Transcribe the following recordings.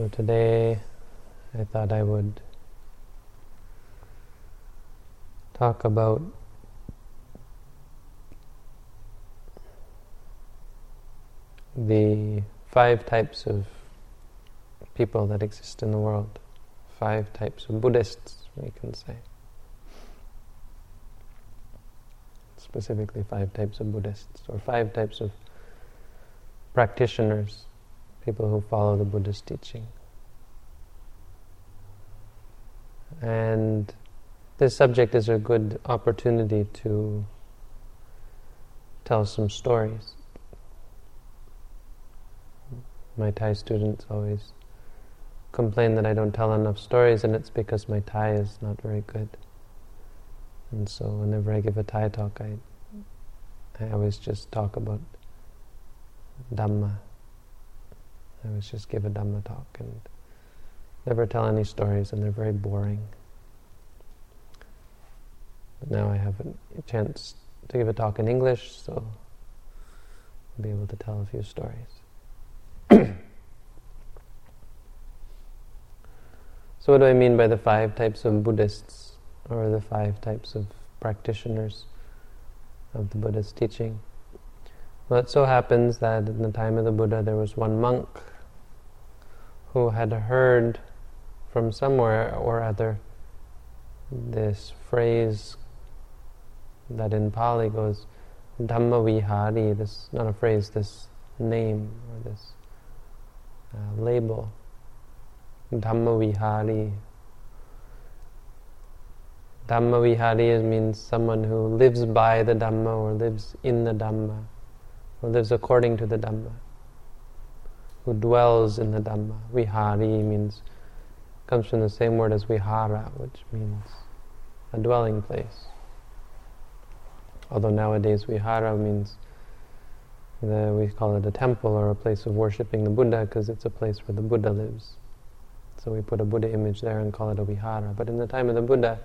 So today I thought I would talk about the five types of people that exist in the world. Five types of Buddhists, we can say. Specifically, five types of Buddhists, or five types of practitioners people who follow the Buddhist teaching. And this subject is a good opportunity to tell some stories. My Thai students always complain that I don't tell enough stories, and it's because my Thai is not very good. And so, whenever I give a Thai talk, I I always just talk about Dhamma. I always just give a Dhamma talk and never tell any stories, and they're very boring. But now I have a chance to give a talk in English, so I'll be able to tell a few stories. so, what do I mean by the five types of Buddhists, or the five types of practitioners of the Buddhist teaching? Well, it so happens that in the time of the Buddha there was one monk who had heard from somewhere or other this phrase that in Pali goes Dhamma Vihari, this, not a phrase, this name or this uh, label. Dhamma Vihari. Dhamma Vihari means someone who lives by the Dhamma or lives in the Dhamma or lives according to the Dhamma who dwells in the Dhamma. Vihari means, comes from the same word as vihara, which means a dwelling place. Although nowadays vihara means, the, we call it a temple or a place of worshipping the Buddha because it's a place where the Buddha lives. So we put a Buddha image there and call it a vihara. But in the time of the Buddha,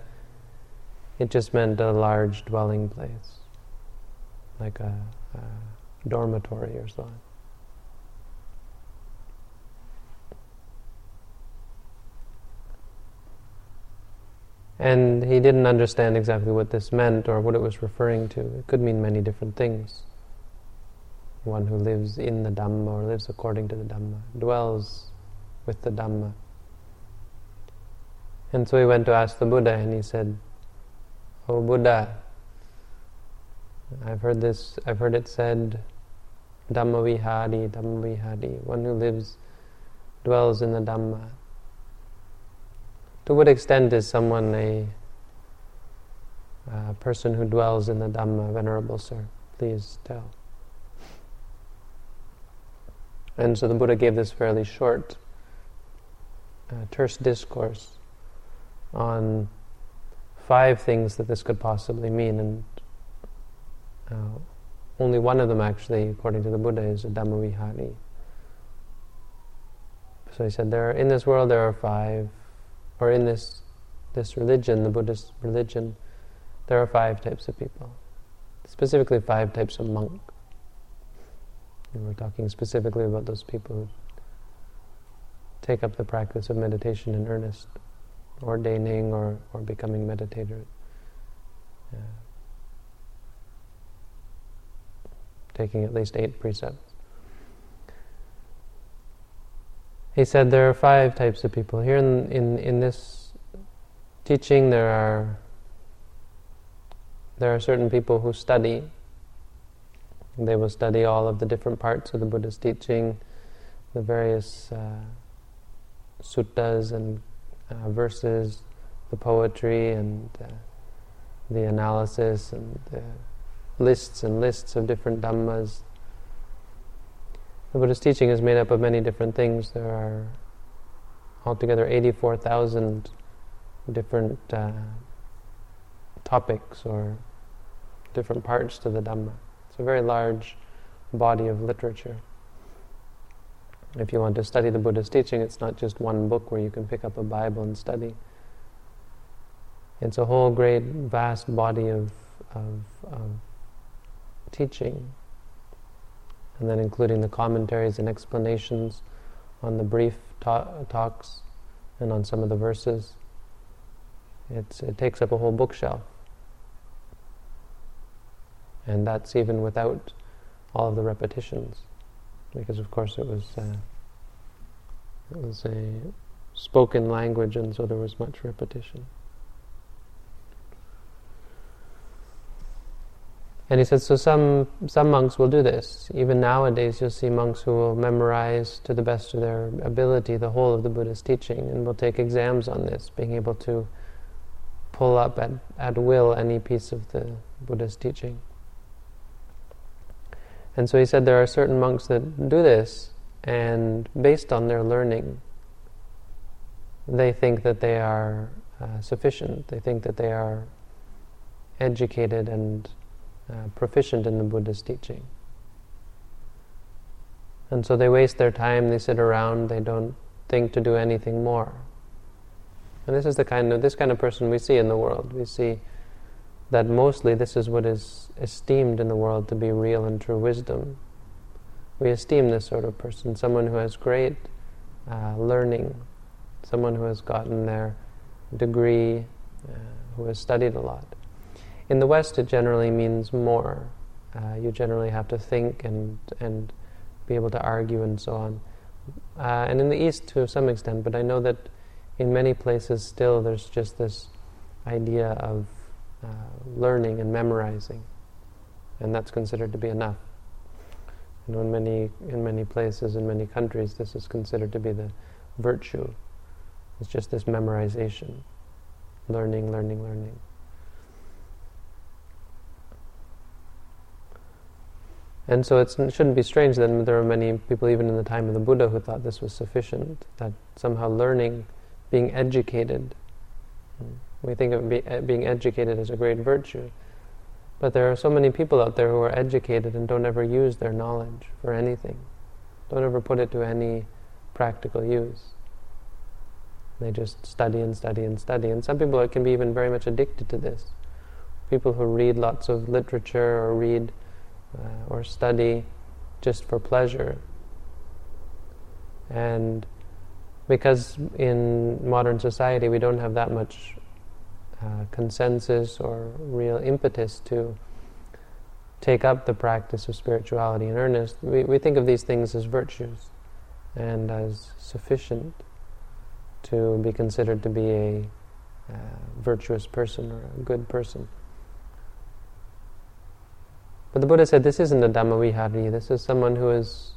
it just meant a large dwelling place, like a, a dormitory or so on. And he didn't understand exactly what this meant or what it was referring to. It could mean many different things. One who lives in the Dhamma or lives according to the Dhamma, dwells with the Dhamma. And so he went to ask the Buddha and he said, Oh Buddha, I've heard this, I've heard it said, Dhamma Vihari, Dhamma Vihari, one who lives, dwells in the Dhamma. To what extent is someone a, a person who dwells in the Dhamma, Venerable Sir? Please tell. And so the Buddha gave this fairly short, uh, terse discourse on five things that this could possibly mean, and uh, only one of them, actually, according to the Buddha, is a Dhammavihari. So he said, there in this world there are five or in this this religion, the Buddhist religion, there are five types of people, specifically five types of monk. And we're talking specifically about those people who take up the practice of meditation in earnest, ordaining or, or becoming meditator. Yeah. Taking at least eight precepts. He said there are five types of people. Here in, in, in this teaching, there are there are certain people who study. They will study all of the different parts of the Buddha's teaching, the various uh, suttas and uh, verses, the poetry and uh, the analysis and the lists and lists of different dhammas, the Buddha's teaching is made up of many different things. There are altogether 84,000 different uh, topics or different parts to the Dhamma. It's a very large body of literature. If you want to study the Buddha's teaching, it's not just one book where you can pick up a Bible and study. It's a whole great, vast body of, of, of teaching and then including the commentaries and explanations on the brief ta- talks and on some of the verses. It's, it takes up a whole bookshelf. And that's even without all of the repetitions, because of course it was uh, it was a spoken language, and so there was much repetition. And he said, so some some monks will do this. Even nowadays, you'll see monks who will memorize to the best of their ability the whole of the Buddha's teaching, and will take exams on this, being able to pull up at, at will any piece of the Buddha's teaching. And so he said there are certain monks that do this, and based on their learning, they think that they are uh, sufficient. They think that they are educated and uh, proficient in the Buddha's teaching. And so they waste their time, they sit around, they don't think to do anything more. And this is the kind of this kind of person we see in the world. We see that mostly this is what is esteemed in the world to be real and true wisdom. We esteem this sort of person, someone who has great uh, learning, someone who has gotten their degree, uh, who has studied a lot. In the West, it generally means more. Uh, you generally have to think and and be able to argue and so on. Uh, and in the East, to some extent, but I know that in many places still there's just this idea of uh, learning and memorizing, and that's considered to be enough. You know, in many in many places, in many countries, this is considered to be the virtue. It's just this memorization, learning, learning, learning. And so it shouldn't be strange that there are many people, even in the time of the Buddha, who thought this was sufficient, that somehow learning, being educated, we think of be, eh, being educated as a great virtue. But there are so many people out there who are educated and don't ever use their knowledge for anything, don't ever put it to any practical use. They just study and study and study. And some people can be even very much addicted to this. People who read lots of literature or read uh, or study just for pleasure. And because in modern society we don't have that much uh, consensus or real impetus to take up the practice of spirituality in earnest, we, we think of these things as virtues and as sufficient to be considered to be a uh, virtuous person or a good person. But the Buddha said this isn't a Dhammavihari, this is someone who is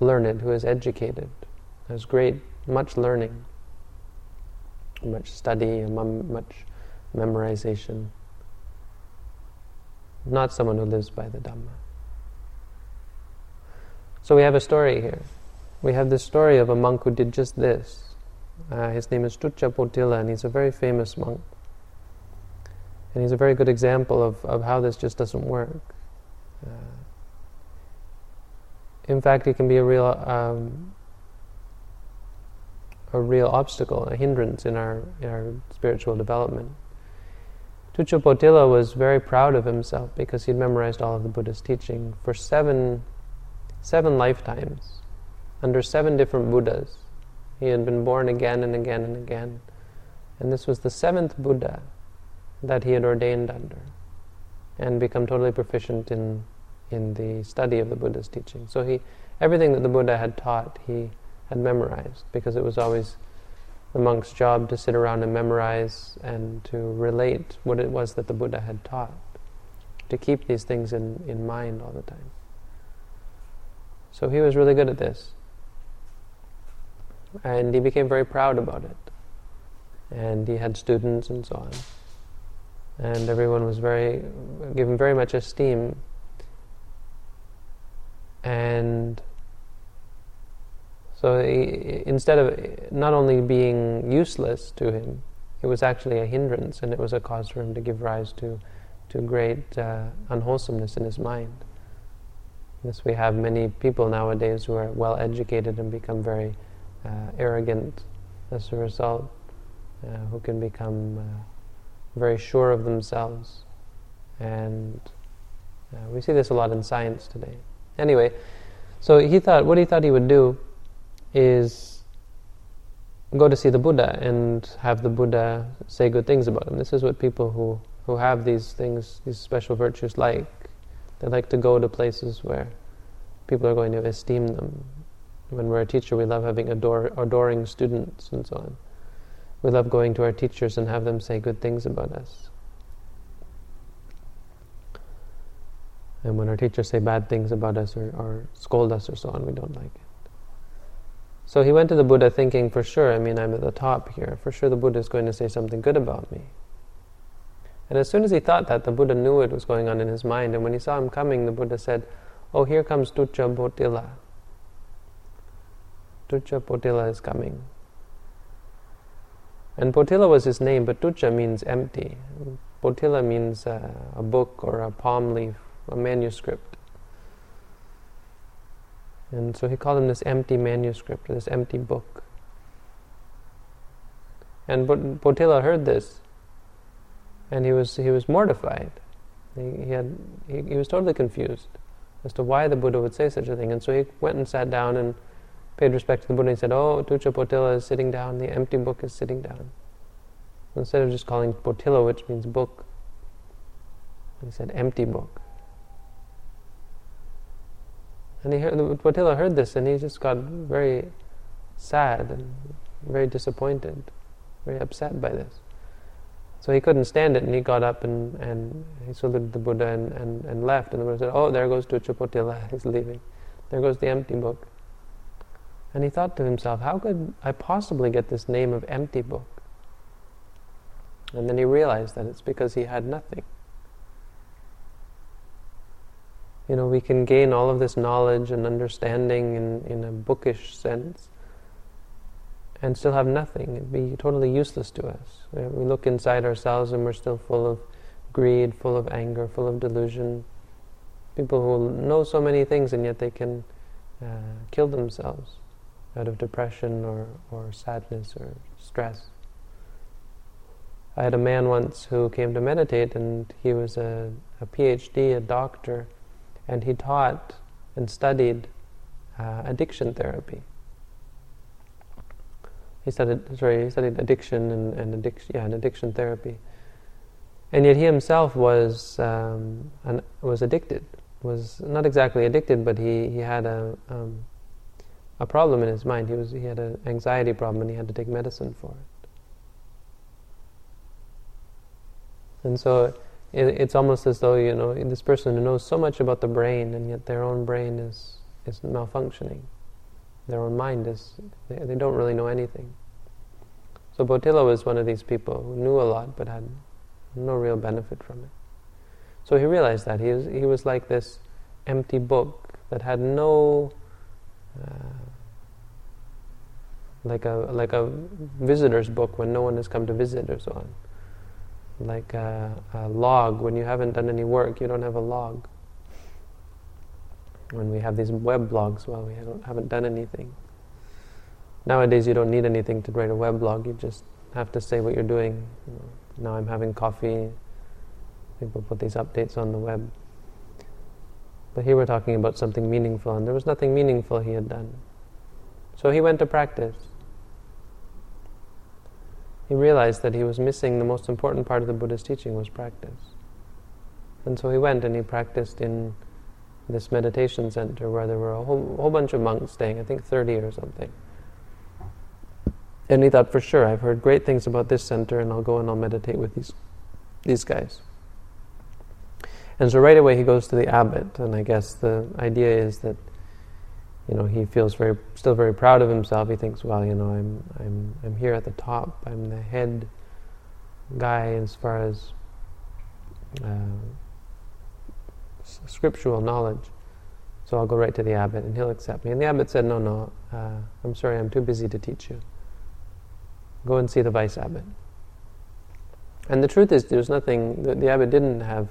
learned, who is educated, has great, much learning, much study, much memorization. Not someone who lives by the Dhamma. So we have a story here. We have this story of a monk who did just this. Uh, his name is Tucca Potila, and he's a very famous monk. And he's a very good example of, of how this just doesn't work. Uh, in fact, it can be a real um, a real obstacle, a hindrance in our in our spiritual development. Tucca Potila was very proud of himself because he'd memorized all of the Buddha's teaching for seven seven lifetimes, under seven different Buddhas. He had been born again and again and again, and this was the seventh Buddha that he had ordained under and become totally proficient in in the study of the Buddha's teaching. So he everything that the Buddha had taught he had memorized because it was always the monk's job to sit around and memorize and to relate what it was that the Buddha had taught, to keep these things in, in mind all the time. So he was really good at this. And he became very proud about it. And he had students and so on and everyone was very given very much esteem and so he, instead of not only being useless to him it was actually a hindrance and it was a cause for him to give rise to to great uh, unwholesomeness in his mind Yes, we have many people nowadays who are well educated and become very uh, arrogant as a result, uh, who can become uh, very sure of themselves. And uh, we see this a lot in science today. Anyway, so he thought, what he thought he would do is go to see the Buddha and have the Buddha say good things about him. This is what people who, who have these things, these special virtues like. They like to go to places where people are going to esteem them. When we're a teacher, we love having adore, adoring students and so on. We love going to our teachers and have them say good things about us. And when our teachers say bad things about us or, or scold us or so on, we don't like it. So he went to the Buddha thinking, for sure, I mean, I'm at the top here. For sure, the Buddha is going to say something good about me. And as soon as he thought that, the Buddha knew what was going on in his mind. And when he saw him coming, the Buddha said, Oh, here comes Bhotila. Tucca Bhotila is coming. And Bhotila was his name, but Tucca means empty. Bhotila means uh, a book or a palm leaf, a manuscript. And so he called him this empty manuscript, this empty book. And Bhotila heard this, and he was he was mortified. He, he had he, he, was totally confused as to why the Buddha would say such a thing. And so he went and sat down and paid respect to the Buddha. And he said, "Oh, Tucca Bhotila is sitting down. The empty book is sitting down." Instead of just calling Bhotila, which means book, he said empty book. And he heard, heard this and he just got very sad and very disappointed, very upset by this. So he couldn't stand it and he got up and, and he saluted the Buddha and, and, and left. And the Buddha said, Oh, there goes Tucca Bhotila, he's leaving. There goes the empty book. And he thought to himself, How could I possibly get this name of empty book? And then he realized that it's because he had nothing. You know, we can gain all of this knowledge and understanding in, in a bookish sense and still have nothing. It'd be totally useless to us. We look inside ourselves and we're still full of greed, full of anger, full of delusion. People who know so many things and yet they can uh, kill themselves out of depression or, or sadness or stress. I had a man once who came to meditate and he was a, a PhD, a doctor, and he taught and studied uh, addiction therapy. He studied, sorry, he studied addiction and, and addiction, yeah, and addiction therapy. And yet he himself was um, an, was addicted. Was not exactly addicted, but he, he had a um, a problem in his mind. He was he had an anxiety problem, and he had to take medicine for it. And so it's almost as though you know this person who knows so much about the brain, and yet their own brain is is malfunctioning. Their own mind is they, they don't really know anything. So Bhotila was one of these people who knew a lot but had no real benefit from it. So he realized that he was he was like this empty book that had no. Uh, like a like a visitor's book when no one has come to visit or so on like a, a, log. When you haven't done any work, you don't have a log. When we have these web blogs, well, we haven't done anything. Nowadays, you don't need anything to write a web blog. You just have to say what you're doing. Now I'm having coffee. People put these updates on the web. But here we're talking about something meaningful, and there was nothing meaningful he had done. So he went to practice he realized that he was missing the most important part of the Buddha's teaching was practice. And so he went and he practiced in this meditation center where there were a whole, whole bunch of monks staying, I think 30 or something. And he thought, for sure, I've heard great things about this center and I'll go and I'll meditate with these, these guys. And so right away he goes to the abbot, and I guess the idea is that you know, he feels very, still very proud of himself. He thinks, well, you know, I'm, I'm, I'm here at the top. I'm the head guy as far as uh, scriptural knowledge. So I'll go right to the abbot, and he'll accept me. And the abbot said, no, no, uh, I'm sorry, I'm too busy to teach you. Go and see the vice abbot. And the truth is, there's nothing. The, the abbot didn't have,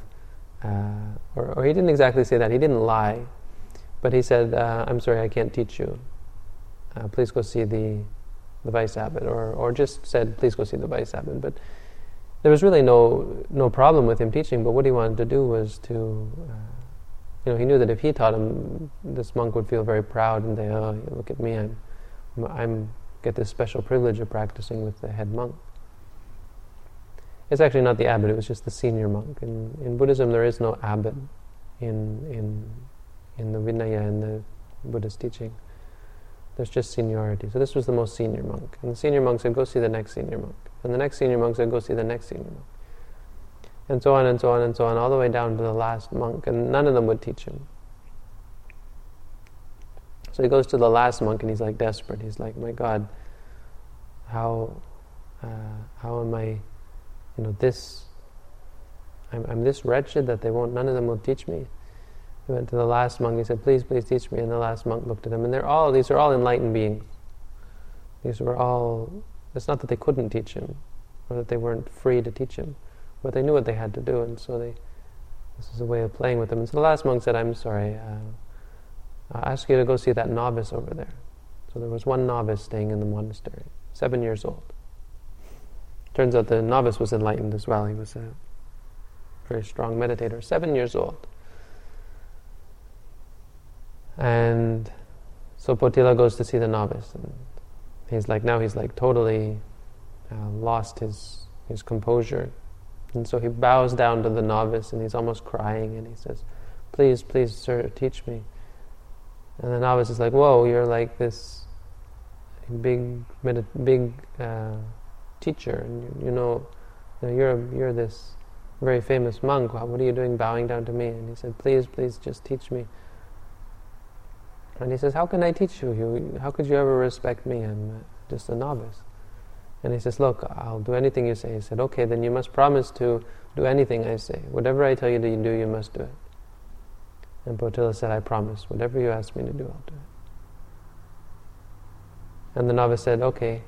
uh, or, or he didn't exactly say that. He didn't lie but he said, uh, I'm sorry, I can't teach you. Uh, please go see the, the vice abbot, or, or just said, please go see the vice abbot. But there was really no, no problem with him teaching, but what he wanted to do was to, uh, you know, he knew that if he taught him, this monk would feel very proud and say, oh, look at me, I'm I'm get this special privilege of practicing with the head monk. It's actually not the abbot; it was just the senior monk. In in Buddhism, there is no abbot in in in the Vinaya and the Buddhist teaching. There's just seniority. So this was the most senior monk, and the senior monk said, "Go see the next senior monk," and the next senior monk said, "Go see the next senior monk." And so on and so on and so on, all the way down to the last monk, and none of them would teach him. So he goes to the last monk and he's like desperate. He's like, My God, how, uh, how am I, you know, this, I'm, I'm this wretched that they won't, none of them will teach me. He went to the last monk, he said, Please, please teach me. And the last monk looked at him, and they're all, these are all enlightened beings. These were all, it's not that they couldn't teach him, or that they weren't free to teach him, but they knew what they had to do, and so they, this is a way of playing with them. And so the last monk said, I'm sorry. Uh, I ask you to go see that novice over there. So there was one novice staying in the monastery, seven years old. Turns out the novice was enlightened as well. He was a very strong meditator, seven years old. And so Potila goes to see the novice, and he's like now he's like totally uh, lost his his composure, and so he bows down to the novice, and he's almost crying, and he says, "Please, please, sir, teach me." And the novice is like, "Whoa, you're like this big, big uh, teacher, and you, you, know, you know, you're you're this very famous monk. What are you doing, bowing down to me?" And he said, "Please, please, just teach me." And he says, "How can I teach you? how could you ever respect me? I'm just a novice." And he says, "Look, I'll do anything you say." He said, "Okay, then you must promise to do anything I say. Whatever I tell you to do, you must do it." And Potila said, I promise, whatever you ask me to do, I'll do it. And the novice said, Okay,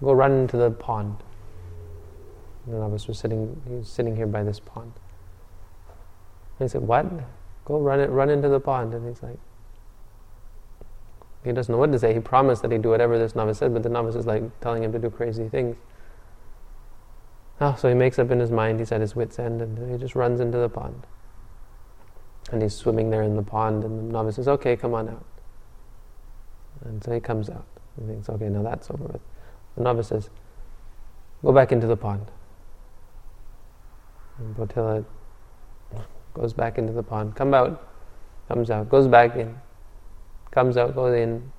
go run into the pond. The novice was sitting, he was sitting here by this pond. And he said, What? Go run it, run into the pond. And he's like, he doesn't know what to say. He promised that he'd do whatever this novice said, but the novice is like telling him to do crazy things. Oh, so he makes up in his mind, he's at his wits' end, and he just runs into the pond. And he's swimming there in the pond, and the novice says, Okay, come on out. And so he comes out. He thinks, Okay, now that's over with. The novice says, Go back into the pond. And Potila goes back into the pond, come out, comes out, goes back in, comes out, goes in. And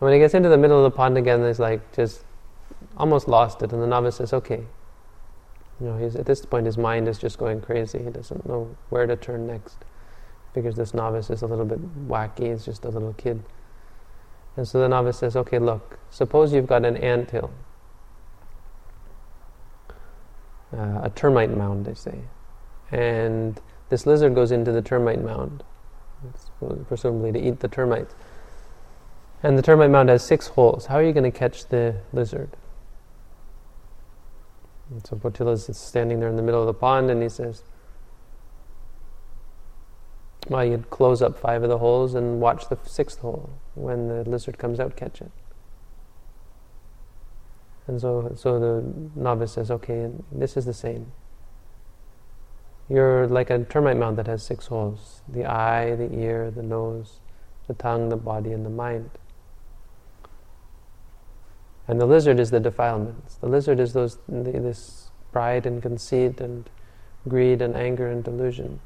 when he gets into the middle of the pond again, he's like just almost lost it, and the novice says, Okay, you know, he's, at this point, his mind is just going crazy. He doesn't know where to turn next. Figures this novice is a little bit wacky. He's just a little kid. And so the novice says, "Okay, look. Suppose you've got an ant hill, uh, a termite mound, they say, and this lizard goes into the termite mound, presumably to eat the termites. And the termite mound has six holes. How are you going to catch the lizard?" And so Potila is standing there in the middle of the pond and he says, well, you'd close up five of the holes and watch the sixth hole. When the lizard comes out, catch it. And so, so the novice says, okay, this is the same. You're like a termite mound that has six holes the eye, the ear, the nose, the tongue, the body, and the mind. And the lizard is the defilements. The lizard is those this pride and conceit and greed and anger and delusion.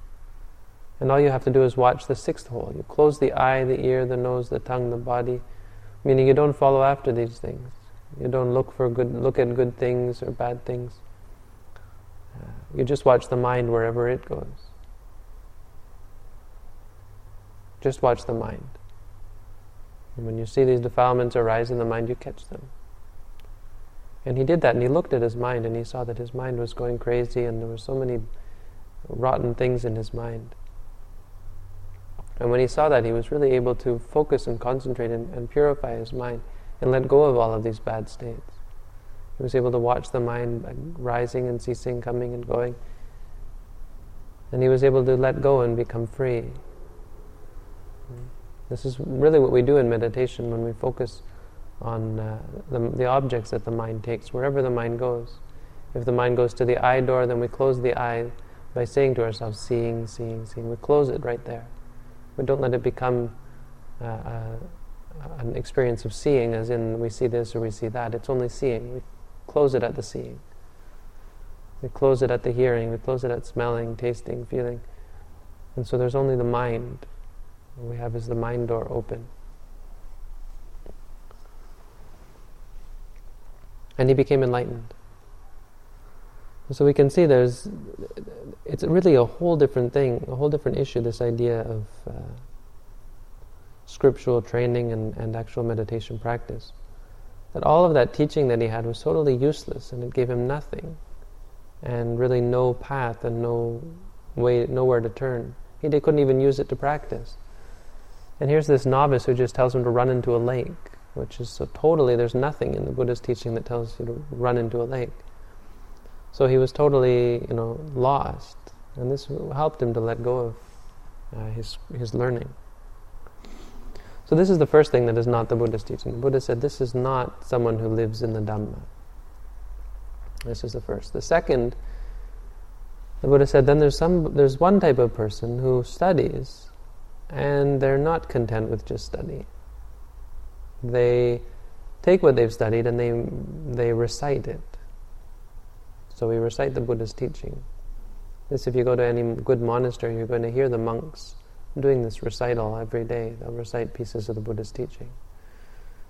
And all you have to do is watch the sixth hole. You close the eye, the ear, the nose, the tongue, the body, meaning you don't follow after these things. You don't look for good, look at good things or bad things. Uh, you just watch the mind wherever it goes. Just watch the mind. And when you see these defilements arise in the mind, you catch them. And he did that, and he looked at his mind, and he saw that his mind was going crazy, and there were so many rotten things in his mind. And when he saw that, he was really able to focus and concentrate and, and purify his mind and let go of all of these bad states. He was able to watch the mind rising and ceasing, coming and going. And he was able to let go and become free. This is really what we do in meditation when we focus on uh, the, the objects that the mind takes, wherever the mind goes. If the mind goes to the eye door, then we close the eye by saying to ourselves, seeing, seeing, seeing. We close it right there. We don't let it become uh, uh, an experience of seeing, as in we see this or we see that. It's only seeing. We close it at the seeing. We close it at the hearing. We close it at smelling, tasting, feeling. And so there's only the mind. What we have is the mind door open. And he became enlightened. So we can see there's, it's really a whole different thing, a whole different issue, this idea of uh, scriptural training and, and actual meditation practice. That all of that teaching that he had was totally useless and it gave him nothing and really no path and no way, nowhere to turn. He couldn't even use it to practice. And here's this novice who just tells him to run into a lake, which is so totally, there's nothing in the Buddha's teaching that tells you to run into a lake. So he was totally, you know, lost. And this helped him to let go of uh, his, his learning. So this is the first thing that is not the Buddha's teaching. The Buddha said this is not someone who lives in the Dhamma. This is the first. The second, the Buddha said, then there's some there's one type of person who studies and they're not content with just study. They take what they've studied and they they recite it. So we recite the Buddha's teaching. This, if you go to any good monastery, you're going to hear the monks doing this recital every day. They'll recite pieces of the Buddha's teaching.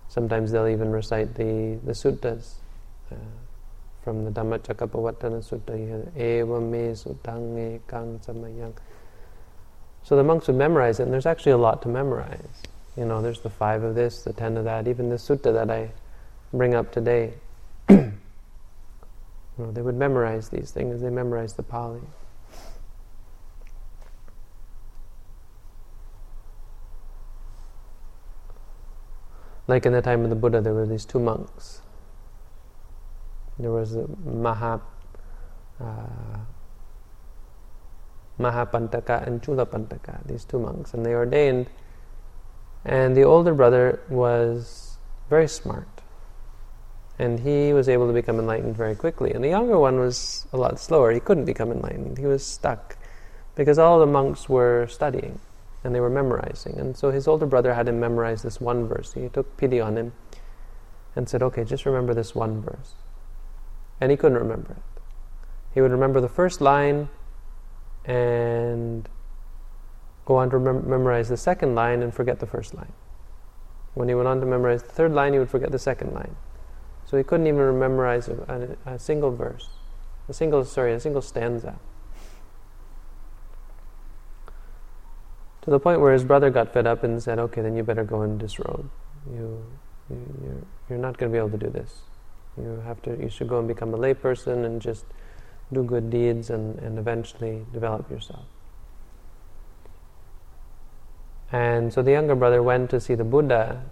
Sometimes they'll even recite the, the suttas. Uh, from the Dhammacakkappavattana Sutta, you hear me samayang. So the monks would memorize it, and there's actually a lot to memorize. You know, there's the five of this, the ten of that, even the sutta that I bring up today. You know, they would memorize these things, they memorize the Pali. Like in the time of the Buddha, there were these two monks. There was uh, Mahapantaka and Chulapantaka, these two monks, and they ordained. And the older brother was very smart and he was able to become enlightened very quickly. And the younger one was a lot slower. He couldn't become enlightened. He was stuck because all the monks were studying and they were memorizing. And so his older brother had him memorize this one verse. He took pity on him and said, "Okay, just remember this one verse." And he couldn't remember it. He would remember the first line and go on to mem- memorize the second line and forget the first line. When he went on to memorize the third line, he would forget the second line. So he couldn't even memorize a, a, a single verse, a single sorry, a single stanza. To the point where his brother got fed up and said, "Okay, then you better go and disrobe. You, you you're, you're not going to be able to do this. You have to. You should go and become a layperson and just do good deeds and, and eventually develop yourself." And so the younger brother went to see the Buddha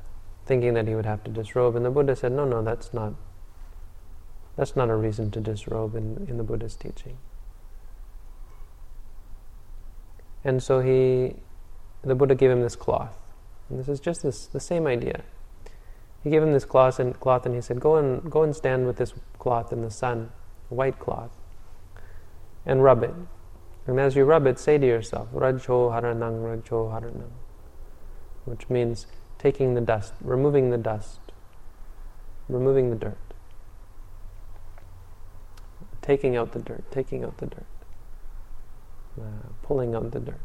thinking that he would have to disrobe. And the Buddha said, no, no, that's not, that's not a reason to disrobe in, in the Buddha's teaching. And so he, the Buddha gave him this cloth. And this is just this, the same idea. He gave him this cloth and, cloth and he said, go and, go and stand with this cloth in the sun, white cloth, and rub it. And as you rub it, say to yourself, Rajo Haranang, Rajo Haranang, which means taking the dust, removing the dust, removing the dirt, taking out the dirt, taking out the dirt, uh, pulling out the dirt,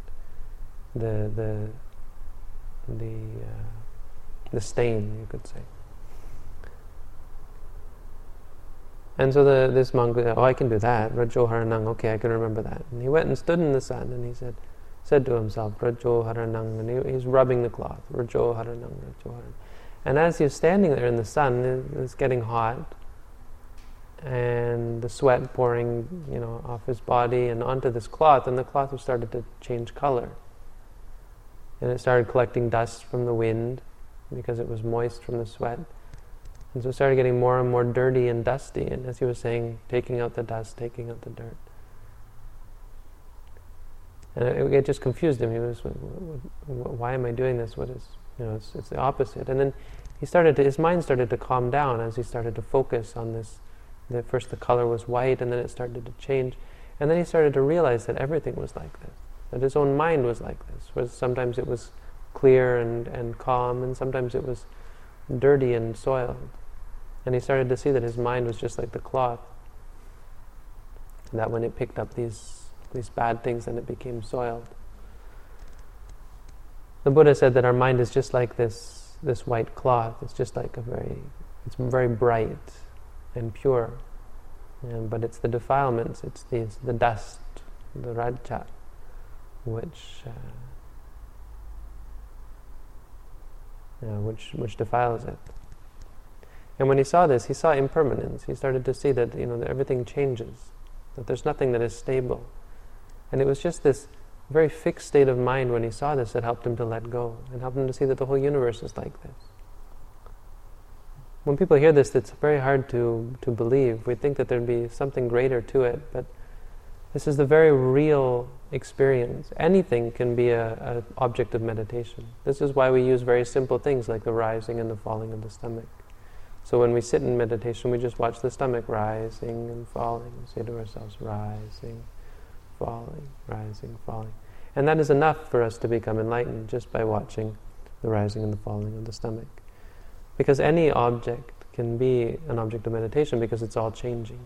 the the the uh, the stain, you could say. And so the, this monk, oh, I can do that. Rajo Haranang, okay, I can remember that. And he went and stood in the sun and he said, said to himself, Rajo Haranang, and he, he's rubbing the cloth, Rajo Haranang, Rajo Haranang. And as he's standing there in the sun, it's getting hot, and the sweat pouring, you know, off his body and onto this cloth, and the cloth has started to change color. And it started collecting dust from the wind because it was moist from the sweat. And so it started getting more and more dirty and dusty, and as he was saying, taking out the dust, taking out the dirt. And it, it just confused him. He was, why am I doing this? What is, you know, it's, it's the opposite. And then he started to, his mind started to calm down as he started to focus on this. The, first the color was white, and then it started to change. And then he started to realize that everything was like this, that his own mind was like this. Where sometimes it was clear and, and calm, and sometimes it was dirty and soiled. And he started to see that his mind was just like the cloth. That when it picked up these, these bad things, then it became soiled. The Buddha said that our mind is just like this, this white cloth. It's just like a very, it's very bright and pure. And, but it's the defilements, it's these, the dust, the raja, which, uh, Uh, which, which defiles it. And when he saw this, he saw impermanence. He started to see that you know that everything changes, that there's nothing that is stable. And it was just this very fixed state of mind when he saw this that helped him to let go and helped him to see that the whole universe is like this. When people hear this, it's very hard to, to believe. We think that there'd be something greater to it, but this is the very real experience. Anything can be an object of meditation. This is why we use very simple things like the rising and the falling of the stomach. So when we sit in meditation, we just watch the stomach rising and falling. We say to ourselves, rising, falling, rising, falling. And that is enough for us to become enlightened just by watching the rising and the falling of the stomach. Because any object can be an object of meditation because it's all changing.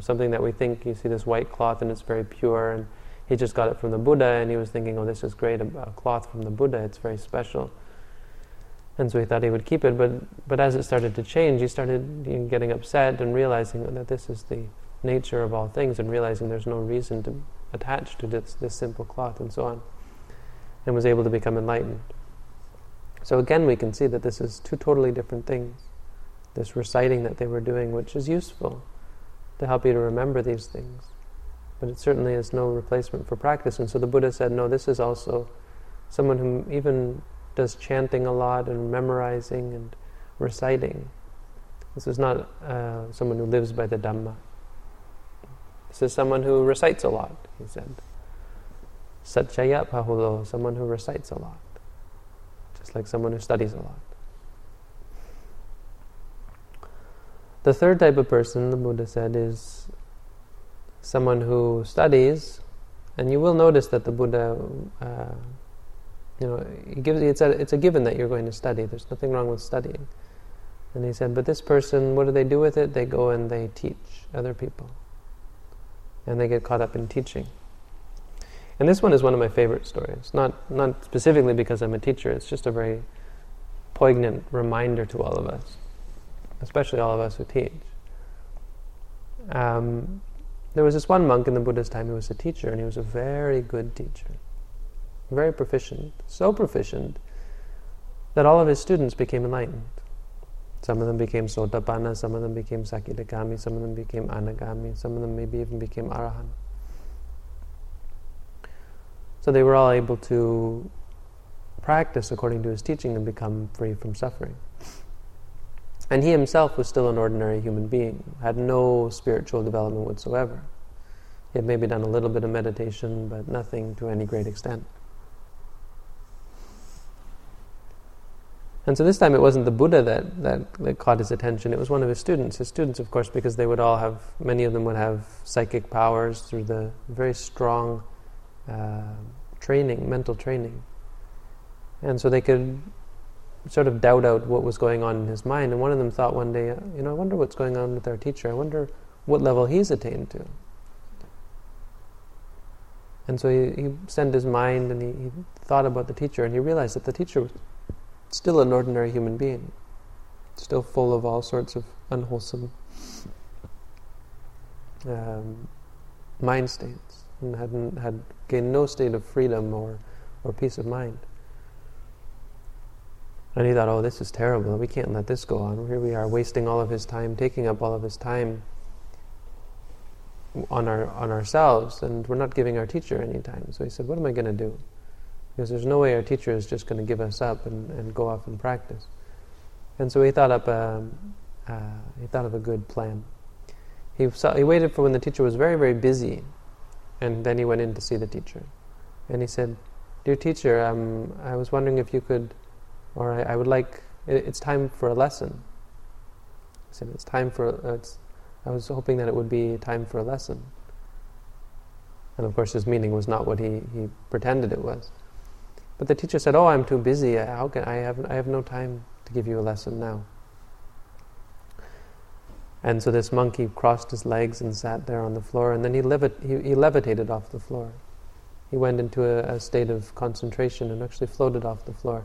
Something that we think, you see this white cloth and it's very pure, and he just got it from the Buddha, and he was thinking, oh, this is great, a, cloth from the Buddha, it's very special. And so he thought he would keep it, but, but as it started to change, he started getting upset and realizing that this is the nature of all things, and realizing there's no reason to attach to this, this simple cloth, and so on, and was able to become enlightened. So again, we can see that this is two totally different things. This reciting that they were doing, which is useful to help you to remember these things. But it certainly is no replacement for practice. And so the Buddha said, no, this is also someone who even does chanting a lot and memorizing and reciting. This is not uh, someone who lives by the Dhamma. This is someone who recites a lot, he said. Satchaya pahulo, someone who recites a lot. Just like someone who studies a lot. The third type of person, the Buddha said, is someone who studies, and you will notice that the Buddha, uh, you know, he gives it's a it's a given that you're going to study. There's nothing wrong with studying. And he said, but this person, what do they do with it? They go and they teach other people, and they get caught up in teaching. And this one is one of my favorite stories. Not not specifically because I'm a teacher. It's just a very poignant reminder to all of us especially all of us who teach. Um, there was this one monk in the Buddha's time who was a teacher, and he was a very good teacher, very proficient, so proficient that all of his students became enlightened. Some of them became Sotapanna, some of them became Sakadagami, some of them became Anagami, some of them maybe even became Arahant. So they were all able to practice according to his teaching and become free from suffering. And he himself was still an ordinary human being, had no spiritual development whatsoever. He had maybe done a little bit of meditation, but nothing to any great extent. And so this time it wasn't the Buddha that, that, that, caught his attention, it was one of his students. His students, of course, because they would all have, many of them would have psychic powers through the very strong uh, training, mental training. And so they could sort of doubt out what was going on in his mind. And one of them thought one day, you know, I wonder what's going on with our teacher. I wonder what level he's attained to. And so he, he sent his mind and he, he thought about the teacher and he realized that the teacher was still an ordinary human being, still full of all sorts of unwholesome um, mind states and hadn't, had gained no state of freedom or, or peace of mind. And he thought, oh, this is terrible. We can't let this go on. Here we are wasting all of his time, taking up all of his time on our on ourselves, and we're not giving our teacher any time. So he said, what am I going to do? Because there's no way our teacher is just going to give us up and, and go off and practice. And so he thought up a, uh, he thought of a good plan. He, saw, he waited for when the teacher was very, very busy, and then he went in to see the teacher. And he said, Dear teacher, um, I was wondering if you could or I, I would like, it, it's time for a lesson. I said, it's time for, uh, it's, I was hoping that it would be time for a lesson. And of course, his meaning was not what he, he pretended it was. But the teacher said, "Oh, I'm too busy. How can I have? I have no time to give you a lesson now." And so this monkey crossed his legs and sat there on the floor, and then he, levit- he, he levitated off the floor. He went into a, a state of concentration and actually floated off the floor.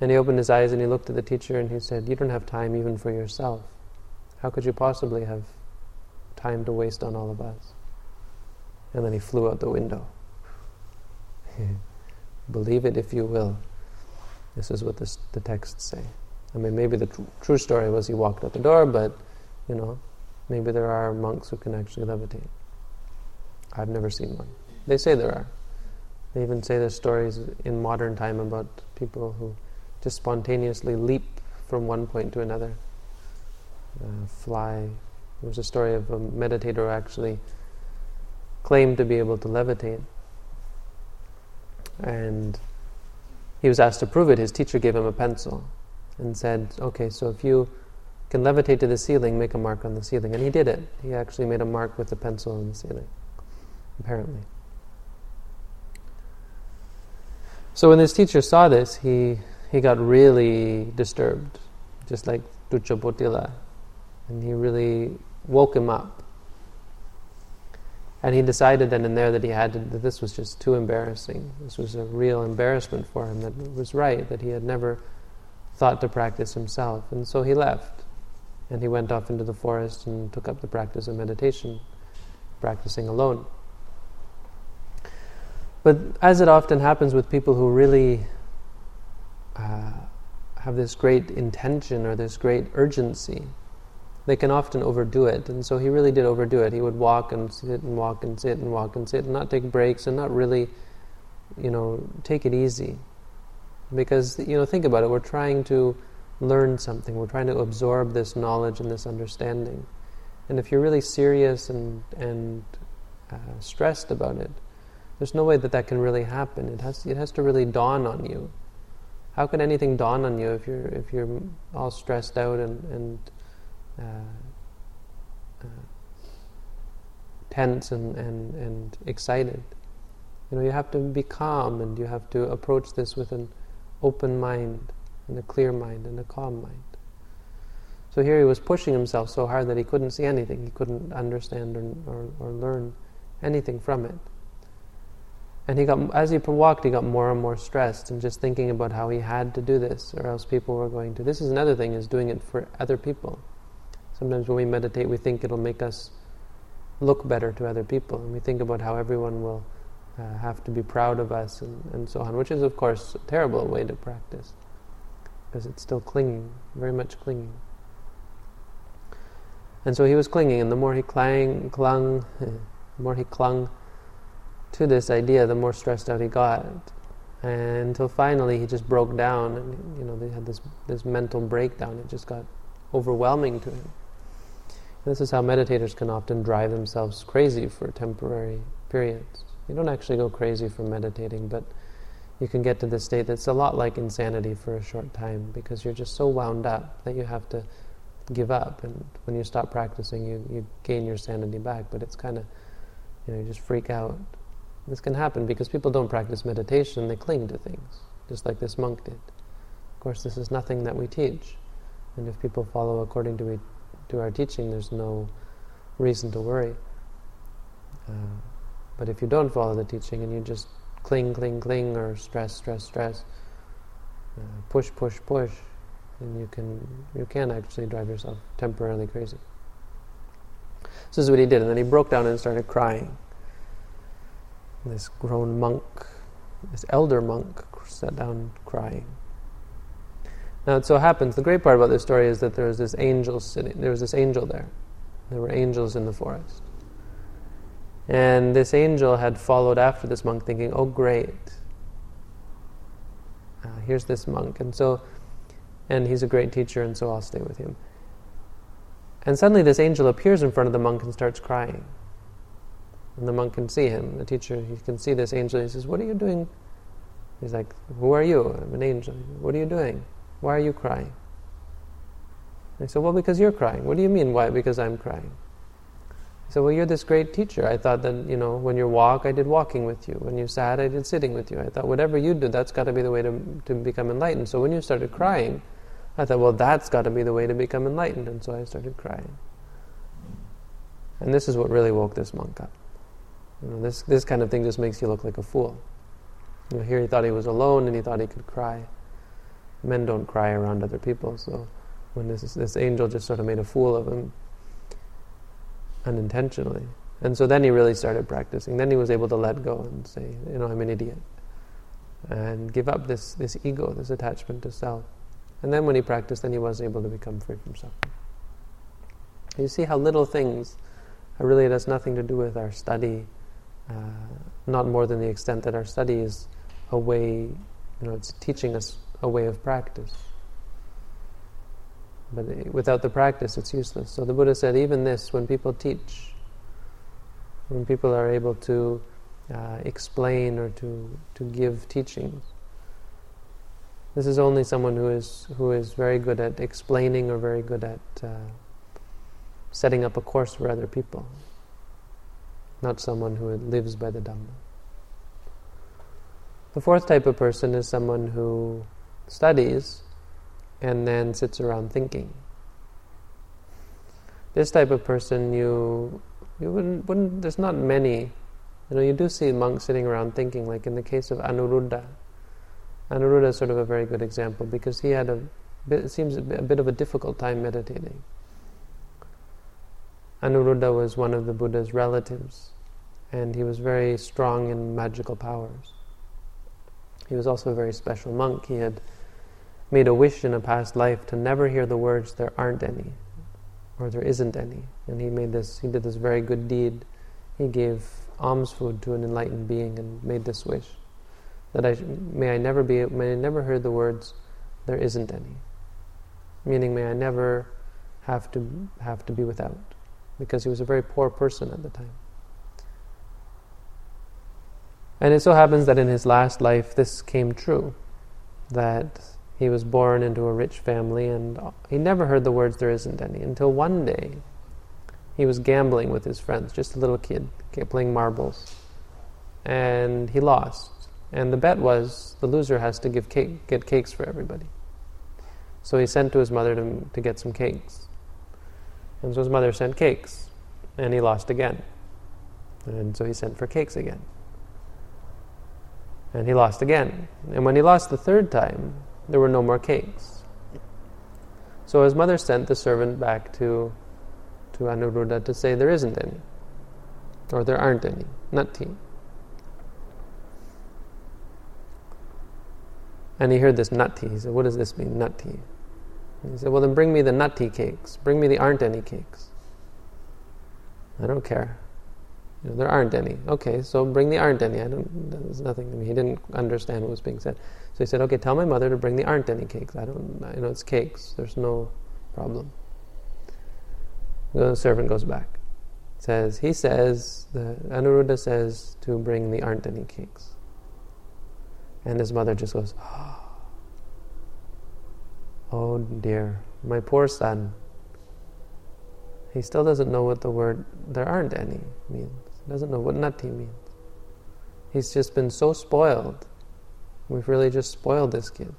And he opened his eyes and he looked at the teacher and he said, You don't have time even for yourself. How could you possibly have time to waste on all of us? And then he flew out the window. Believe it if you will. This is what this, the texts say. I mean, maybe the tr- true story was he walked out the door, but, you know, maybe there are monks who can actually levitate. I've never seen one. They say there are. They even say there's stories in modern time about people who just spontaneously leap from one point to another, uh, fly. There was a story of a meditator who actually claimed to be able to levitate. And he was asked to prove it. His teacher gave him a pencil and said, okay, so if you can levitate to the ceiling, make a mark on the ceiling. And he did it. He actually made a mark with the pencil on the ceiling, apparently. So when this teacher saw this, he, he got really disturbed, just like Tucchapotthila. And he really woke him up. And he decided then and there that he had to, that this was just too embarrassing. This was a real embarrassment for him, that it was right, that he had never thought to practice himself. And so he left. And he went off into the forest and took up the practice of meditation, practicing alone. But as it often happens with people who really uh, have this great intention or this great urgency, they can often overdo it. And so he really did overdo it. He would walk and sit and walk and sit and walk and sit and not take breaks and not really, you know, take it easy. Because, you know, think about it, we're trying to learn something, we're trying to absorb this knowledge and this understanding. And if you're really serious and, and uh, stressed about it, there's no way that that can really happen. It has, it has to really dawn on you. How can anything dawn on you if you're, if you're all stressed out and, and uh, uh, tense and, and, and excited? You know, you have to be calm and you have to approach this with an open mind and a clear mind and a calm mind. So here he was pushing himself so hard that he couldn't see anything, he couldn't understand or, or, or learn anything from it. And he got, as he walked, he got more and more stressed and just thinking about how he had to do this, or else people were going to. This is another thing: is doing it for other people. Sometimes when we meditate, we think it'll make us look better to other people, and we think about how everyone will uh, have to be proud of us and, and so on, which is, of course, a terrible way to practice because it's still clinging, very much clinging. And so he was clinging, and the more he clang, clung, the more he clung to this idea, the more stressed out he got. And until finally he just broke down, and you know they had this this mental breakdown. It just got overwhelming to him. And this is how meditators can often drive themselves crazy for temporary periods. You don't actually go crazy from meditating, but you can get to this state that's a lot like insanity for a short time because you're just so wound up that you have to give up. And when you stop practicing, you, you gain your sanity back, but it's kind of, you know, you just freak out. This can happen because people don't practice meditation, they cling to things, just like this monk did. Of course, this is nothing that we teach. And if people follow according to, we, to our teaching, there's no reason to worry. Uh, but if you don't follow the teaching and you just cling, cling, cling, or stress, stress, stress, uh, push, push, push, then you can you can actually drive yourself temporarily crazy. This is what he did, and then he broke down and started crying this grown monk, this elder monk, sat down crying. Now it so happens, the great part about this story is that there was this angel sitting, there was this angel there. There were angels in the forest. And this angel had followed after this monk thinking, oh great, uh, here's this monk. And so, and he's a great teacher and so I'll stay with him. And suddenly this angel appears in front of the monk and starts crying. And the monk can see him, the teacher, he can see this angel. He says, What are you doing? He's like, Who are you? I'm an angel. What are you doing? Why are you crying? And he said, Well, because you're crying. What do you mean, why? Because I'm crying. He said, well, you're this great teacher. I thought that, you know, when you walk, I did walking with you. When you sat, I did sitting with you. I thought, whatever you do, that's got to be the way to, to become enlightened. So when you started crying, I thought, well, that's got to be the way to become enlightened. And so I started crying. And this is what really woke this monk up. You know, this, this kind of thing just makes you look like a fool. You know, here he thought he was alone and he thought he could cry. Men don't cry around other people, so when this, this angel just sort of made a fool of him unintentionally. And so then he really started practicing. Then he was able to let go and say, you know, I'm an idiot. And give up this, this ego, this attachment to self. And then when he practiced, then he was able to become free from suffering. You see how little things are really it has nothing to do with our study, uh, not more than the extent that our study is a way, you know, it's teaching us a way of practice. But without the practice, it's useless. So the Buddha said, even this, when people teach, when people are able to uh, explain or to, to give teachings, this is only someone who is who is very good at explaining or very good at uh, setting up a course for other people, not someone who lives by the Dhamma. The fourth type of person is someone who studies and then sits around thinking. This type of person, you you wouldn't, wouldn't there's not many. You know, you do see monks sitting around thinking, like in the case of Anuruddha. Anuruddha is sort of a very good example because he had a it seems a bit of a difficult time meditating. Anuruddha was one of the Buddha's relatives, and he was very strong in magical powers. He was also a very special monk. He had made a wish in a past life to never hear the words "there aren't any" or "there isn't any," and he made this. He did this very good deed. He gave alms food to an enlightened being and made this wish that I may I never be may I never hear the words "there isn't any," meaning may I never have to have to be without, because he was a very poor person at the time. And it so happens that in his last life, this came true, that he was born into a rich family, and he never heard the words, There isn't any, until one day he was gambling with his friends, just a little kid, playing marbles. And he lost. And the bet was the loser has to give cake, get cakes for everybody. So he sent to his mother to, to get some cakes. And so his mother sent cakes, and he lost again. And so he sent for cakes again. And he lost again. And when he lost the third time, there were no more cakes. So his mother sent the servant back to, to Anuruddha to say there isn't any, or there aren't any, natthi. And he heard this natthi. He said, What does this mean, natthi? he said, Well, then bring me the natthi cakes. Bring me the aren't any cakes. I don't care. You know, there aren't any. Okay, so bring the aren't any. I don't. There's nothing to me. He didn't understand what was being said. So he said, "Okay, tell my mother to bring the aren't any cakes. I don't. You know, it's cakes. There's no problem." The servant goes back. Says he says the Anuruddha says to bring the aren't any cakes. And his mother just goes, ah. "Oh dear, my poor son." He still doesn't know what the word "there aren't any" means. Doesn't know what natthi means. He's just been so spoiled. We've really just spoiled this kid.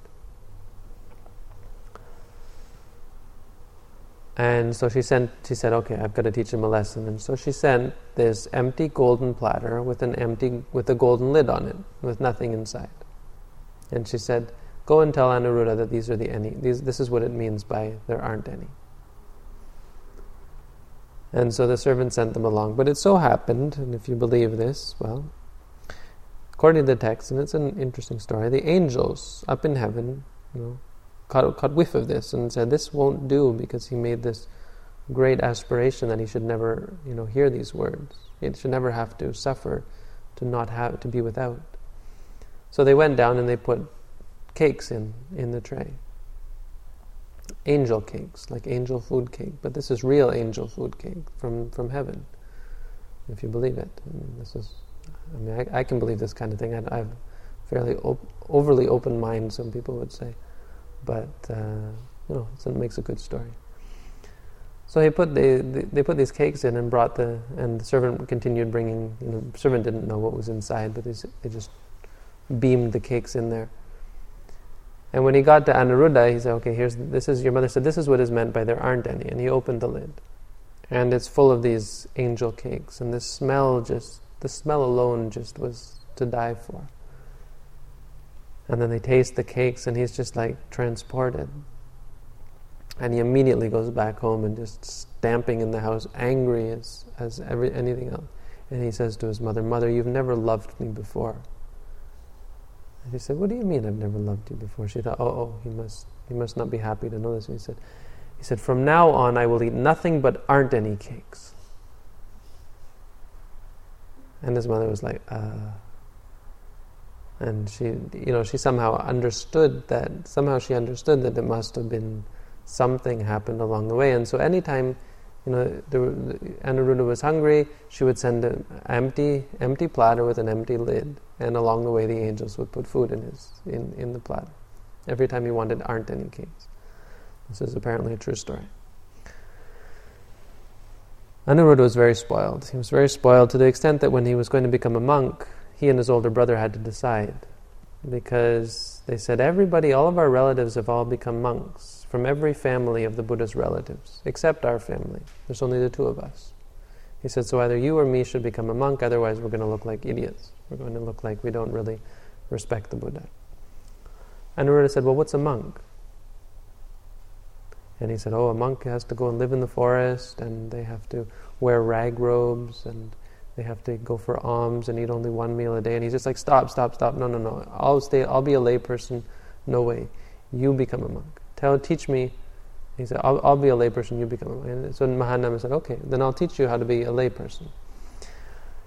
And so she sent. She said, "Okay, I've got to teach him a lesson." And so she sent this empty golden platter with an empty with a golden lid on it, with nothing inside. And she said, "Go and tell Anuruddha that these are the any. These, this is what it means by there aren't any." And so the servant sent them along. But it so happened, and if you believe this, well, according to the text, and it's an interesting story, the angels up in heaven, you know, caught, caught whiff of this and said, This won't do because he made this great aspiration that he should never, you know, hear these words. He should never have to suffer to not have to be without. So they went down and they put cakes in, in the tray angel cakes, like angel food cake, but this is real angel food cake from, from heaven, if you believe it. I mean, this is, I mean, I, I can believe this kind of thing. I, have fairly op- overly open mind, some people would say, but uh, you know, it makes a good story. So he put the, the, they put these cakes in and brought the and the servant continued bringing. You know, the servant didn't know what was inside, but they, they just beamed the cakes in there. And when he got to Anuruddha, he said, "Okay, here's this is your mother said this is what is meant by there aren't any." And he opened the lid, and it's full of these angel cakes, and the smell just the smell alone just was to die for. And then they taste the cakes, and he's just like transported. And he immediately goes back home and just stamping in the house, angry as, as every, anything else. And he says to his mother, Mother, you've never loved me before. And he said, What do you mean I've never loved you before? She thought, Oh, oh, he must, he must not be happy to know this. He said, he said, From now on I will eat nothing but aren't any cakes. And his mother was like, uh, and she, you know, she somehow understood that, somehow she understood that it must have been something happened along the way. And so anytime, you know, Anuruddha was hungry, she would send an empty, empty platter with an empty lid. And along the way, the angels would put food in his, in, in the platter. Every time he wanted, aren't any cakes. This is apparently a true story. Anuruddha was very spoiled. He was very spoiled to the extent that when he was going to become a monk, he and his older brother had to decide. Because they said, everybody, all of our relatives have all become monks from every family of the Buddha's relatives, except our family. There's only the two of us. He said, so either you or me should become a monk, otherwise we're going to look like idiots. We're going to look like we don't really respect the Buddha. And Anuruddha said, well, what's a monk? And he said, oh, a monk has to go and live in the forest, and they have to wear rag robes, and they have to go for alms and eat only one meal a day. And he's just like, stop, stop, stop. No, no, no. I'll stay. I'll be a layperson. No way. You become a monk. Tell, teach me. He said, I'll, I'll be a layperson, you become a monk. And So Mahanama said, okay, then I'll teach you how to be a layperson.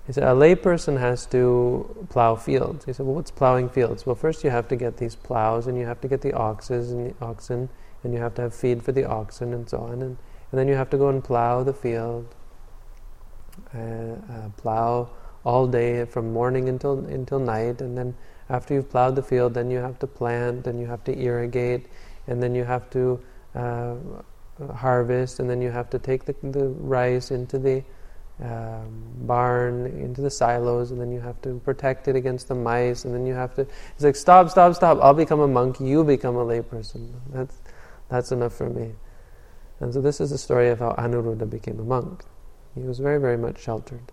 He said, a layperson has to plow fields. He said, well, what's plowing fields? Well, first you have to get these plows, and you have to get the oxes and the oxen, and you have to have feed for the oxen, and so on. And, and then you have to go and plow the field, uh, uh, plow all day from morning until until night, and then after you've plowed the field, then you have to plant, and you have to irrigate, and then you have to uh, harvest, and then you have to take the, the rice into the um, barn, into the silos, and then you have to protect it against the mice, and then you have to. It's like stop, stop, stop! I'll become a monk. You become a layperson. That's that's enough for me. And so this is the story of how Anuruddha became a monk. He was very, very much sheltered.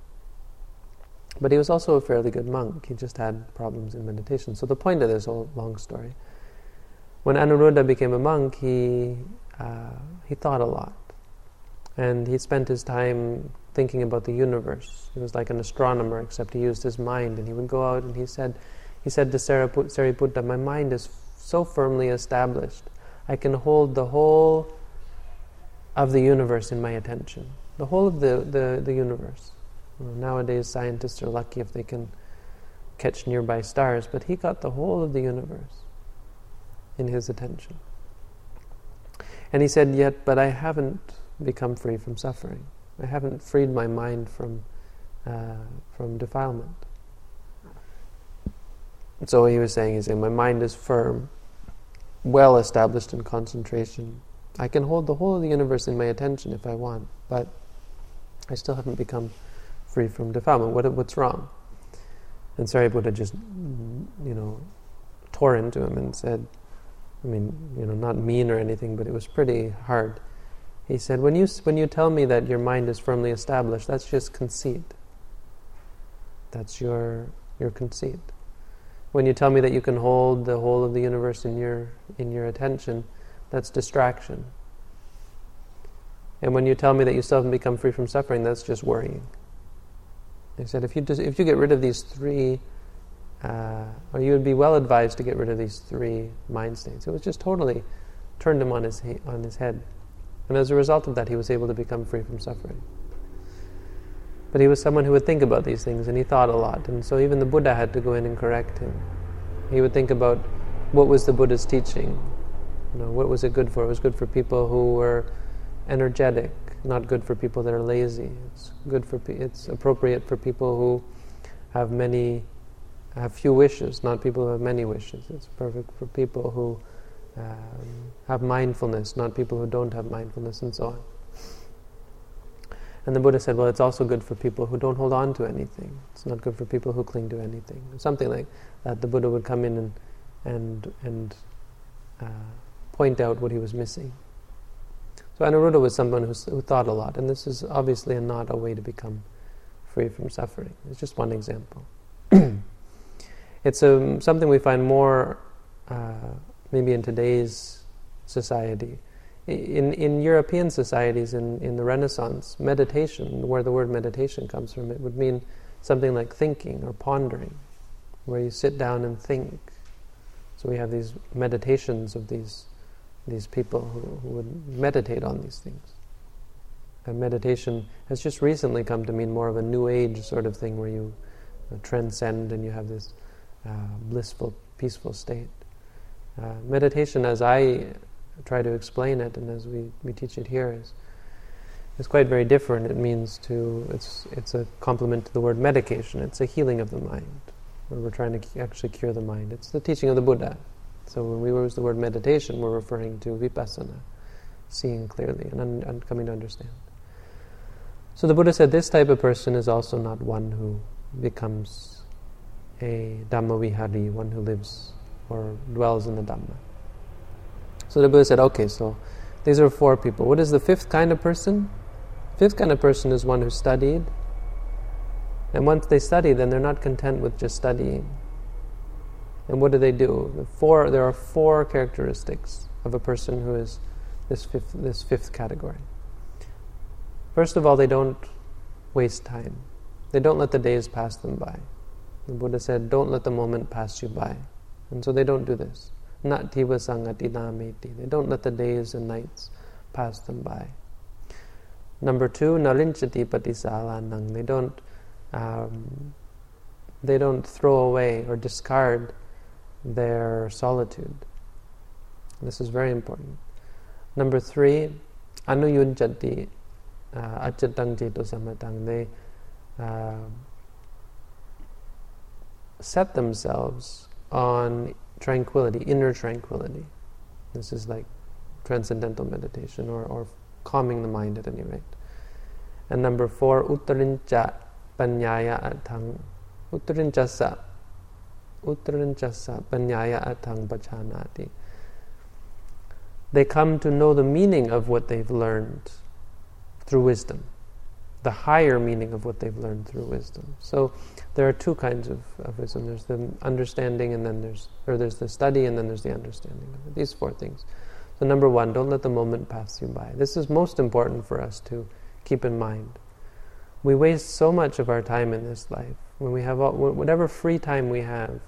But he was also a fairly good monk. He just had problems in meditation. So the point of this whole long story when Anuruddha became a monk, he, uh, he thought a lot. And he spent his time thinking about the universe. He was like an astronomer, except he used his mind. And he would go out and he said, he said to Sariputta, My mind is so firmly established. I can hold the whole of the universe in my attention. The whole of the, the, the universe. Well, nowadays, scientists are lucky if they can catch nearby stars, but he got the whole of the universe in his attention. And he said, Yet, but I haven't become free from suffering. I haven't freed my mind from, uh, from defilement. So he was saying, is, my mind is firm, well established in concentration. I can hold the whole of the universe in my attention if I want, but I still haven't become free from defilement. What, what's wrong? And Sariputta just, you know, tore into him and said, I mean, you know, not mean or anything, but it was pretty hard. He said, when you, when you tell me that your mind is firmly established, that's just conceit. That's your, your conceit. When you tell me that you can hold the whole of the universe in your, in your attention, that's distraction. And when you tell me that you still haven't become free from suffering, that's just worrying. He said, if you, just, if you get rid of these three uh, or you would be well advised to get rid of these three mind states. It was just totally turned him on his, on his head. And as a result of that, he was able to become free from suffering. But he was someone who would think about these things, and he thought a lot. And so even the Buddha had to go in and correct him. He would think about what was the Buddha's teaching. You know, what was it good for? It was good for people who were energetic, not good for people that are lazy. It's good for. It's appropriate for people who have many have few wishes, not people who have many wishes. It's perfect for people who um, have mindfulness, not people who don't have mindfulness, and so on. And the Buddha said, well, it's also good for people who don't hold on to anything. It's not good for people who cling to anything. Something like that. The Buddha would come in and and and uh, point out what he was missing. So Anuruddha was someone who, who thought a lot, and this is obviously not a way to become free from suffering. It's just one example. it's um, something we find more uh, maybe in today's society. In, in European societies, in, in the Renaissance, meditation, where the word meditation comes from, it would mean something like thinking or pondering, where you sit down and think. So we have these meditations of these, these people who, who would meditate on these things. And meditation has just recently come to mean more of a new age sort of thing where you uh, transcend and you have this uh, blissful, peaceful state. Uh, meditation, as I try to explain it and as we, we teach it here, is, is quite very different. It means to, it's, it's a complement to the word medication. It's a healing of the mind, where we're trying to actually cure the mind. It's the teaching of the Buddha. So when we use the word meditation, we're referring to vipassana, seeing clearly and, un- and coming to understand. So the Buddha said this type of person is also not one who becomes a Dhammavihari, one who lives or dwells in the Dhamma. So the Buddha said, okay, so these are four people. What is the fifth kind of person? Fifth kind of person is one who studied. And once they study, then they're not content with just studying. And what do they do? The four, there are four characteristics of a person who is this fifth, this fifth category. First of all, they don't waste time. They don't let the days pass them by. The Buddha said, don't let the moment pass you by. And so they don't do this. They don't let the days and nights pass them by. Number two, nalinchati patisalanang. They don't um, they don't throw away or discard their solitude. This is very important. Number three, anuyunjati uh, achatang ceto samatang, they uh, set themselves on tranquility, inner tranquility. This is like transcendental meditation or, or calming the mind at any rate. And number four, uttarincha panyaya atang. Uttarinchasa. Uttarinchasa panyaya atang bachanati. They come to know the meaning of what they've learned through wisdom, the higher meaning of what they've learned through wisdom. So there are two kinds of, of wisdom. There's the understanding, and then there's or there's the study, and then there's the understanding. These four things. So number one, don't let the moment pass you by. This is most important for us to keep in mind. We waste so much of our time in this life when we have all, whatever free time we have.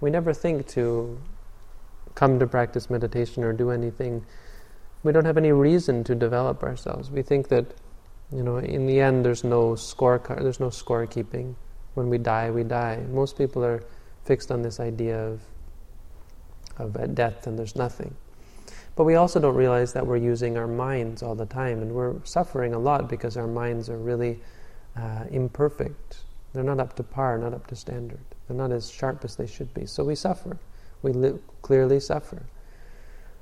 We never think to come to practice meditation or do anything we don't have any reason to develop ourselves. We think that, you know, in the end, there's no scorecard, there's no scorekeeping. When we die, we die. Most people are fixed on this idea of of death, and there's nothing. But we also don't realize that we're using our minds all the time, and we're suffering a lot because our minds are really uh, imperfect. They're not up to par, not up to standard. They're not as sharp as they should be. So we suffer. We li- clearly suffer.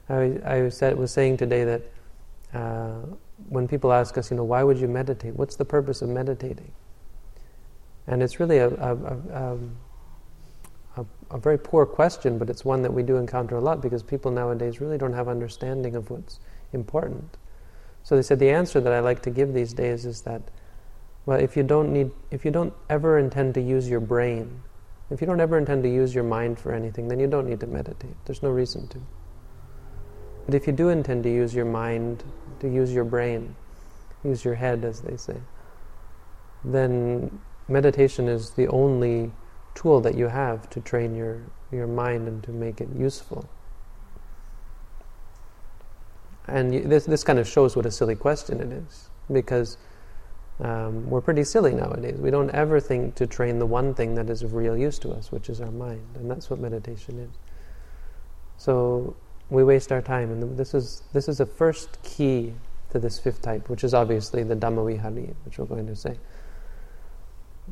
I, I said, was saying today that uh, when people ask us, you know, why would you meditate? What's the purpose of meditating? And it's really a, a, a, a, a very poor question, but it's one that we do encounter a lot because people nowadays really don't have understanding of what's important. So they said the answer that I like to give these days is that, well, if you don't need, if you don't ever intend to use your brain, if you don't ever intend to use your mind for anything, then you don't need to meditate. There's no reason to. But if you do intend to use your mind, to use your brain, use your head, as they say, then meditation is the only tool that you have to train your, your mind and to make it useful. And this, this kind of shows what a silly question it is, because um, we're pretty silly nowadays. We don't ever think to train the one thing that is of real use to us, which is our mind, and that's what meditation is. So we waste our time. And this is, this is the first key to this fifth type, which is obviously the Dhammavihari, which we're going to say.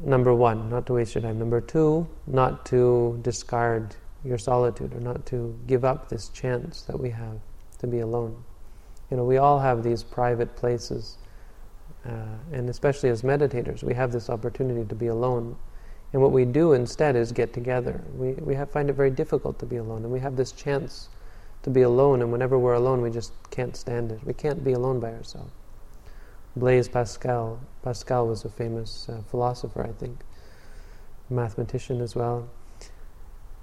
Number one, not to waste your time. Number two, not to discard your solitude or not to give up this chance that we have to be alone. You know, we all have these private places Uh, and especially as meditators, we have this opportunity to be alone. And what we do instead is get together. We, we have, find it very difficult to be alone, and we have this chance to be alone, and whenever we're alone, we just can't stand it. We can't be alone by ourselves. Blaise Pascal, Pascal was a famous uh, philosopher, I think, mathematician as well.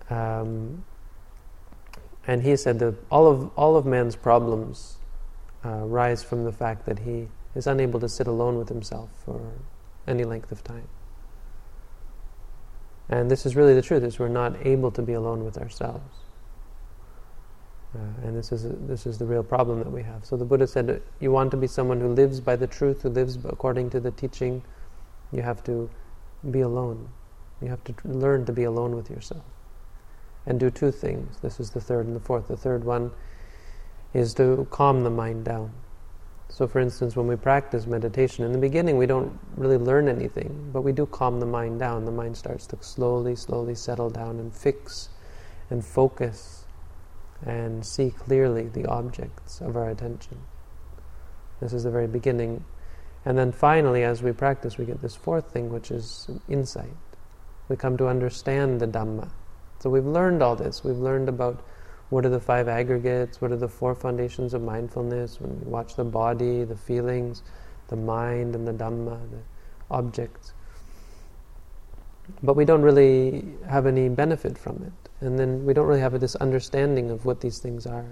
Um, and he said that all of all of man's problems uh, rise from the fact that he is unable to sit alone with himself for any length of time. And this is really the truth: is we're not able to be alone with ourselves. Uh, and this is, this is the real problem that we have. So the Buddha said, you want to be someone who lives by the truth, who lives according to the teaching, you have to be alone. You have to learn to be alone with yourself. And do two things. This is the third and the fourth. The third one is to calm the mind down. So, for instance, when we practice meditation, in the beginning we don't really learn anything, but we do calm the mind down. The mind starts to slowly, slowly settle down and fix and focus and see clearly the objects of our attention. This is the very beginning. And then finally, as we practice, we get this fourth thing, which is insight. We come to understand the Dhamma. So we've learned all this. We've learned about what are the five aggregates, what are the four foundations of mindfulness, when we watch the body, the feelings, the mind, and the Dhamma, the objects. But we don't really have any benefit from it. And then we don't really have this understanding of what these things are.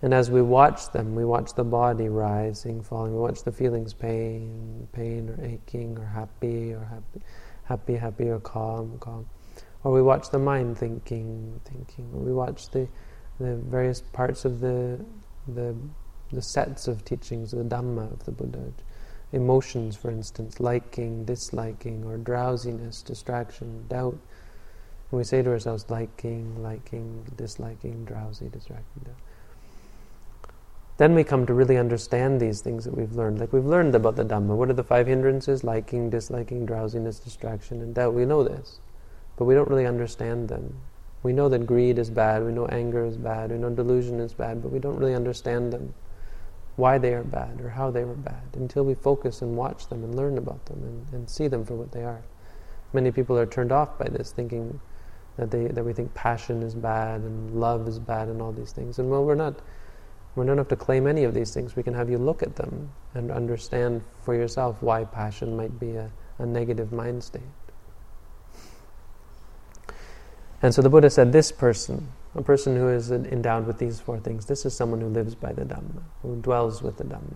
And as we watch them, we watch the body rising, falling, we watch the feelings pain, pain or aching or happy or happy, happy, happy or calm, calm. Or we watch the mind thinking, thinking. Or we watch the, the various parts of the, the, the sets of teachings, the Dhamma of the Buddha. Emotions, for instance, liking, disliking, or drowsiness, distraction, doubt, we say to ourselves, liking, liking, disliking, drowsy, distracted. Then we come to really understand these things that we've learned. Like we've learned about the Dhamma. What are the five hindrances? Liking, disliking, drowsiness, distraction, and doubt. We know this. But we don't really understand them. We know that greed is bad, we know anger is bad, we know delusion is bad, but we don't really understand them, why they are bad or how they were bad, until we focus and watch them and learn about them and, and see them for what they are. Many people are turned off by this, thinking that they that we think passion is bad and love is bad and all these things. And well, we're not. We don't have to claim any of these things. We can have you look at them and understand for yourself why passion might be a, a negative mind state. And so the Buddha said, this person, a person who is endowed with these four things, this is someone who lives by the Dhamma, who dwells with the Dhamma.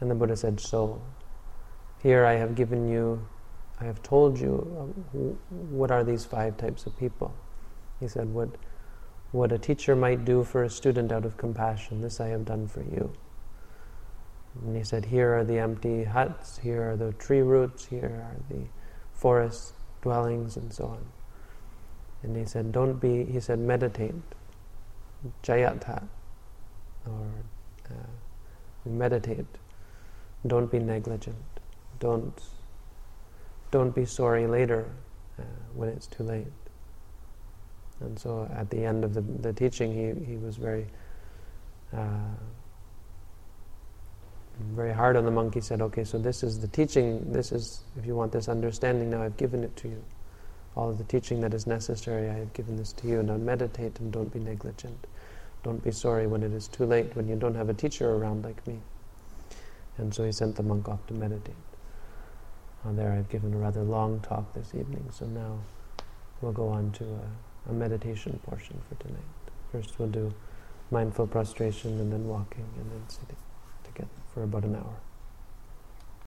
And the Buddha said, so, here I have given you I have told you uh, what are these five types of people. He said, what, what a teacher might do for a student out of compassion, this I have done for you. And he said, Here are the empty huts, here are the tree roots, here are the forest dwellings, and so on. And he said, Don't be, he said, meditate, jayata, or uh, meditate. Don't be negligent. Don't don't be sorry later uh, when it's too late. And so at the end of the, the teaching, he, he was very, uh, very hard on the monk. He said, okay, so this is the teaching, this is, if you want this understanding, now I've given it to you. All of the teaching that is necessary, I have given this to you. Now meditate and don't be negligent. Don't be sorry when it is too late, when you don't have a teacher around like me. And so he sent the monk off to meditate. Uh, there I've given a rather long talk this evening, so now we'll go on to a, a meditation portion for tonight. First we'll do mindful prostration and then walking and then sitting together for about an hour.